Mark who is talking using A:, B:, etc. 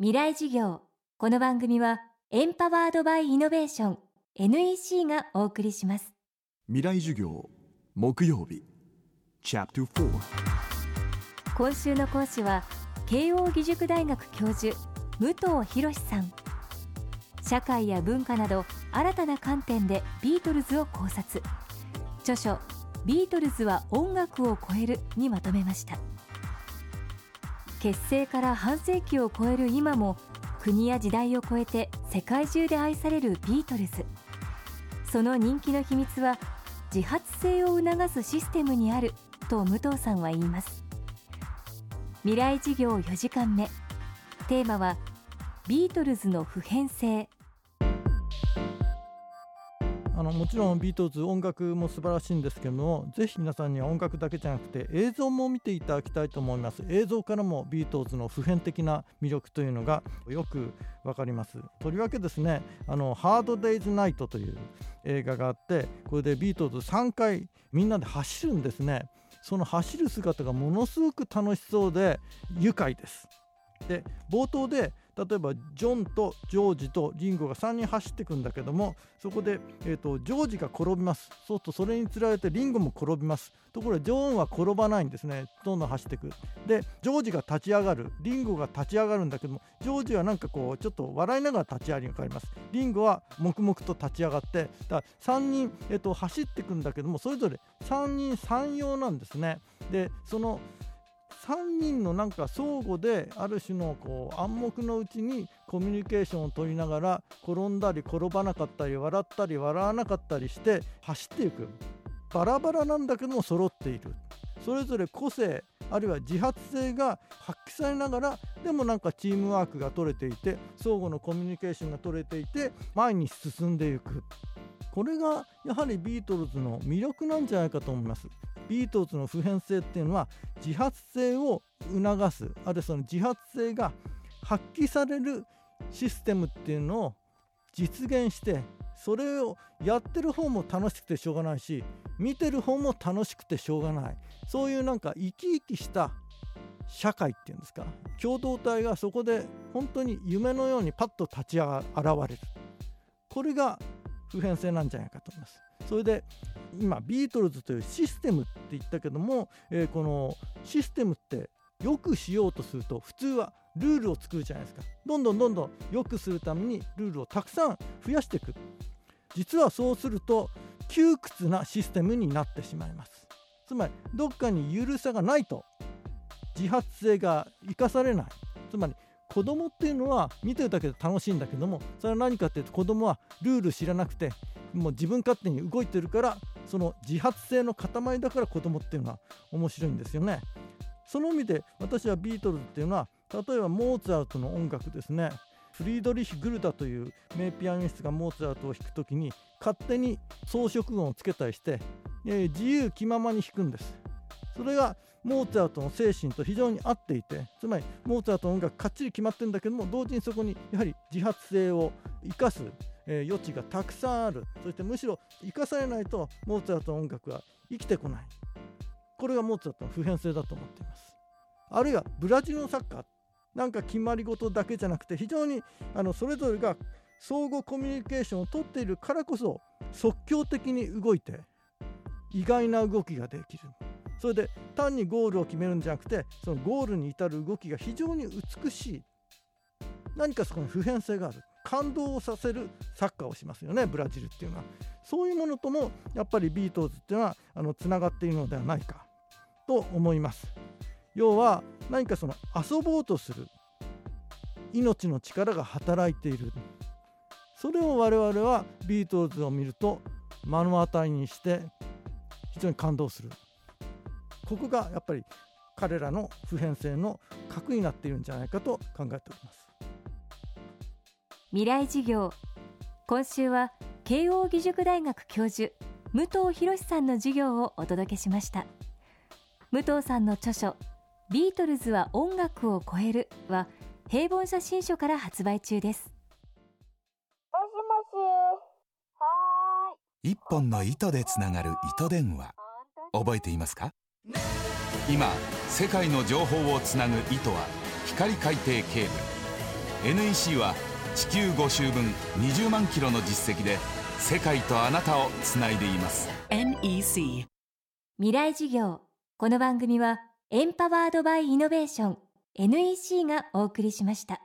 A: 未来事業。この番組はエンパワードバイイノベーション NEC がお送りします。
B: 未来授業木曜日
A: 今週の講師は慶應義塾大学教授武藤博さん。社会や文化など新たな観点でビートルズを考察。著書ビートルズは音楽を超えるにまとめました結成から半世紀を超える今も国や時代を超えて世界中で愛されるビートルズ。その人気の秘密は自発性を促すシステムにあると武藤さんは言います。未来事業4時間目。テーマはビートルズの普遍性。
C: あのもちろんビートルズ音楽も素晴らしいんですけどもぜひ皆さんには音楽だけじゃなくて映像も見ていただきたいと思います。映像からもビートルズの普遍的な魅力というのがよくわかります。とりわけですねあのハードデイズナイトという映画があってこれでビートルズ3回みんなで走るんですね。その走る姿がものすごく楽しそうで愉快です。で冒頭で例えばジョンとジョージとリンゴが3人走っていくんだけどもそこで、えーと、ジョージが転びます。そうするとそれにつられてリンゴも転びます。ところがジョーンは転ばないんですね。どんどん走っていく。でジョージが立ち上がる。リンゴが立ち上がるんだけどもジョージはなんかこうちょっと笑いながら立ち上がります。リンゴは黙々と立ち上がってだ3人、えーと走っていくんだけどもそれぞれ3人3様なんですね。でその3人のなんか相互である種のこう暗黙のうちにコミュニケーションを取りながら転んだり転ばなかったり笑ったり笑わなかったりして走っていく。バラバラなんだけども揃っている。それぞれ個性あるいは自発性が発揮されながらでもなんかチームワークが取れていて相互のコミュニケーションが取れていて前に進んでいく。これがやはりビートルズの魅力なんじゃないかと思います。ビートルズの普遍性っていうのは自発性を促すあるいはその自発性が発揮されるシステムっていうのを実現してそれをやってる方も楽しくてしょうがない。し見てる方も楽しくてしょうがないそういうなんか生き生きした社会っていうんですか。共同体がそこで本当に夢のようにパッと立ち上が現れる。これが普遍性なんじゃないかと思いますそれで今ビートルズというシステムって言ったけども、えー、このシステムってよくしようとすると普通はルールを作るじゃないですか。どんどんどんどん良くするためにルールをたくさん増やしていく。実はそうすると窮屈なシステムになってしまいます。つまりどっかに緩さがないと自発性が生かされない。つまり子供っていうのは見てるだけで楽しいんだけどもそれは何かっていうと子供はルール知らなくてもう自分勝手に動いてるからその自発性の塊だから子供っていうのは面白いんですよね。その意味で私はビートルズっていうのは例えばモーツァルトの音楽ですねフリードリヒ・グルダという名ピアニストがモーツァルトを弾く時に勝手に装飾音をつけたりして、自由気ままに弾くんですそれがモーツァルトの精神と非常に合っていてつまりモーツァルトの音楽かっちり決まってるんだけども同時にそこにやはり自発性を生かすえー、余地がたくさんある。そしてむしろ生かされないとモーツァルトの音楽は生きてこない。これがモーツァルトの普遍性だと思っています。あるいはブラジルのサッカー。なんか決まり事だけじゃなくて非常にあのそれぞれが相互コミュニケーションをとっているからこそ即興的に動いて意外な動きができる。それで単にゴールを決めるんじゃなくてそのゴールに至る動きが非常に美しい。何かそこに普遍性がある。感動をさせるサッカーをしますよねブラジルっていうのは。そういうものともやっぱりビートルズっていうのはあのつながっているのではないかと思います。要は何かその遊ぼうとする命の力が働いている。それを我々はビートルズを見ると目の当たりにして非常に感動する。ここがやっぱり彼らの普遍性の核になっているんじゃないかと考えております。
A: 未来事業。今週は慶應義塾大学教授武藤博さんの授業をお届けしました。武藤さんの著書ビートルズは音楽を超えるは平凡写真書から発売中です。
D: もしもし。は
E: ーい。一本の糸でつながる糸電話。覚えていますか？今世界の情報をつなぐ糸は光海底ケーブル。NEC は地球5周分20万キロの実績で世界とあなたをつないでいます。
F: NEC
A: 未来事業。この番組はエンパワードバイイノベーション。NEC がお送りしました。